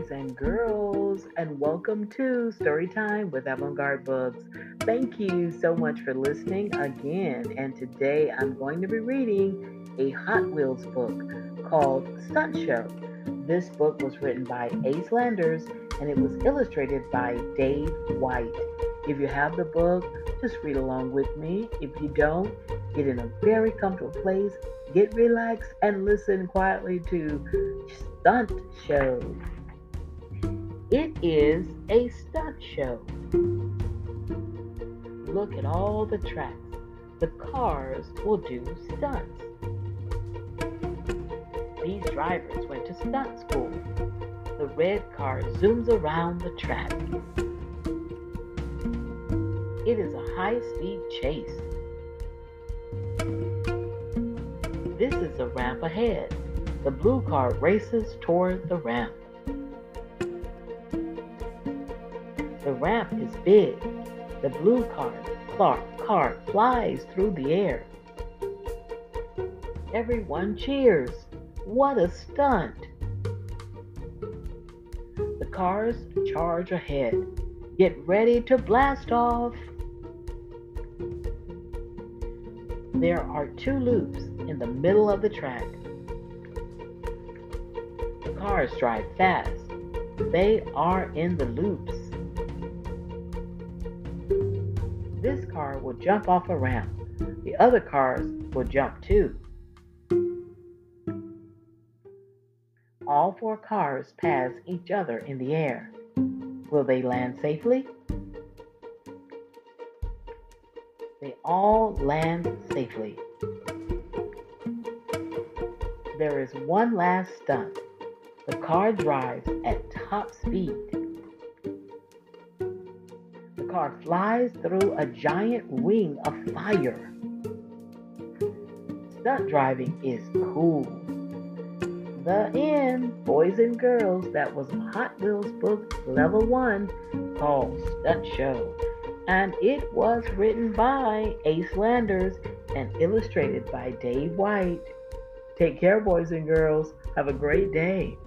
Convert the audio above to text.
boys and girls, and welcome to Storytime with Avant Garde Books. Thank you so much for listening again. And today I'm going to be reading a Hot Wheels book called Stunt Show. This book was written by Ace Landers and it was illustrated by Dave White. If you have the book, just read along with me. If you don't, get in a very comfortable place, get relaxed, and listen quietly to Stunt Show. It is a stunt show. Look at all the tracks. The cars will do stunts. These drivers went to stunt school. The red car zooms around the track. It is a high speed chase. This is a ramp ahead. The blue car races toward the ramp. The ramp is big. The blue car, Clark car flies through the air. Everyone cheers. What a stunt! The cars charge ahead. Get ready to blast off. There are two loops in the middle of the track The cars drive fast. They are in the loops. This car will jump off a ramp. The other cars will jump too. All four cars pass each other in the air. Will they land safely? They all land safely. There is one last stunt. The car drives at top speed. Car flies through a giant wing of fire. Stunt driving is cool. The end, boys and girls, that was Hot Wheels book level one called Stunt Show. And it was written by Ace Landers and illustrated by Dave White. Take care, boys and girls. Have a great day.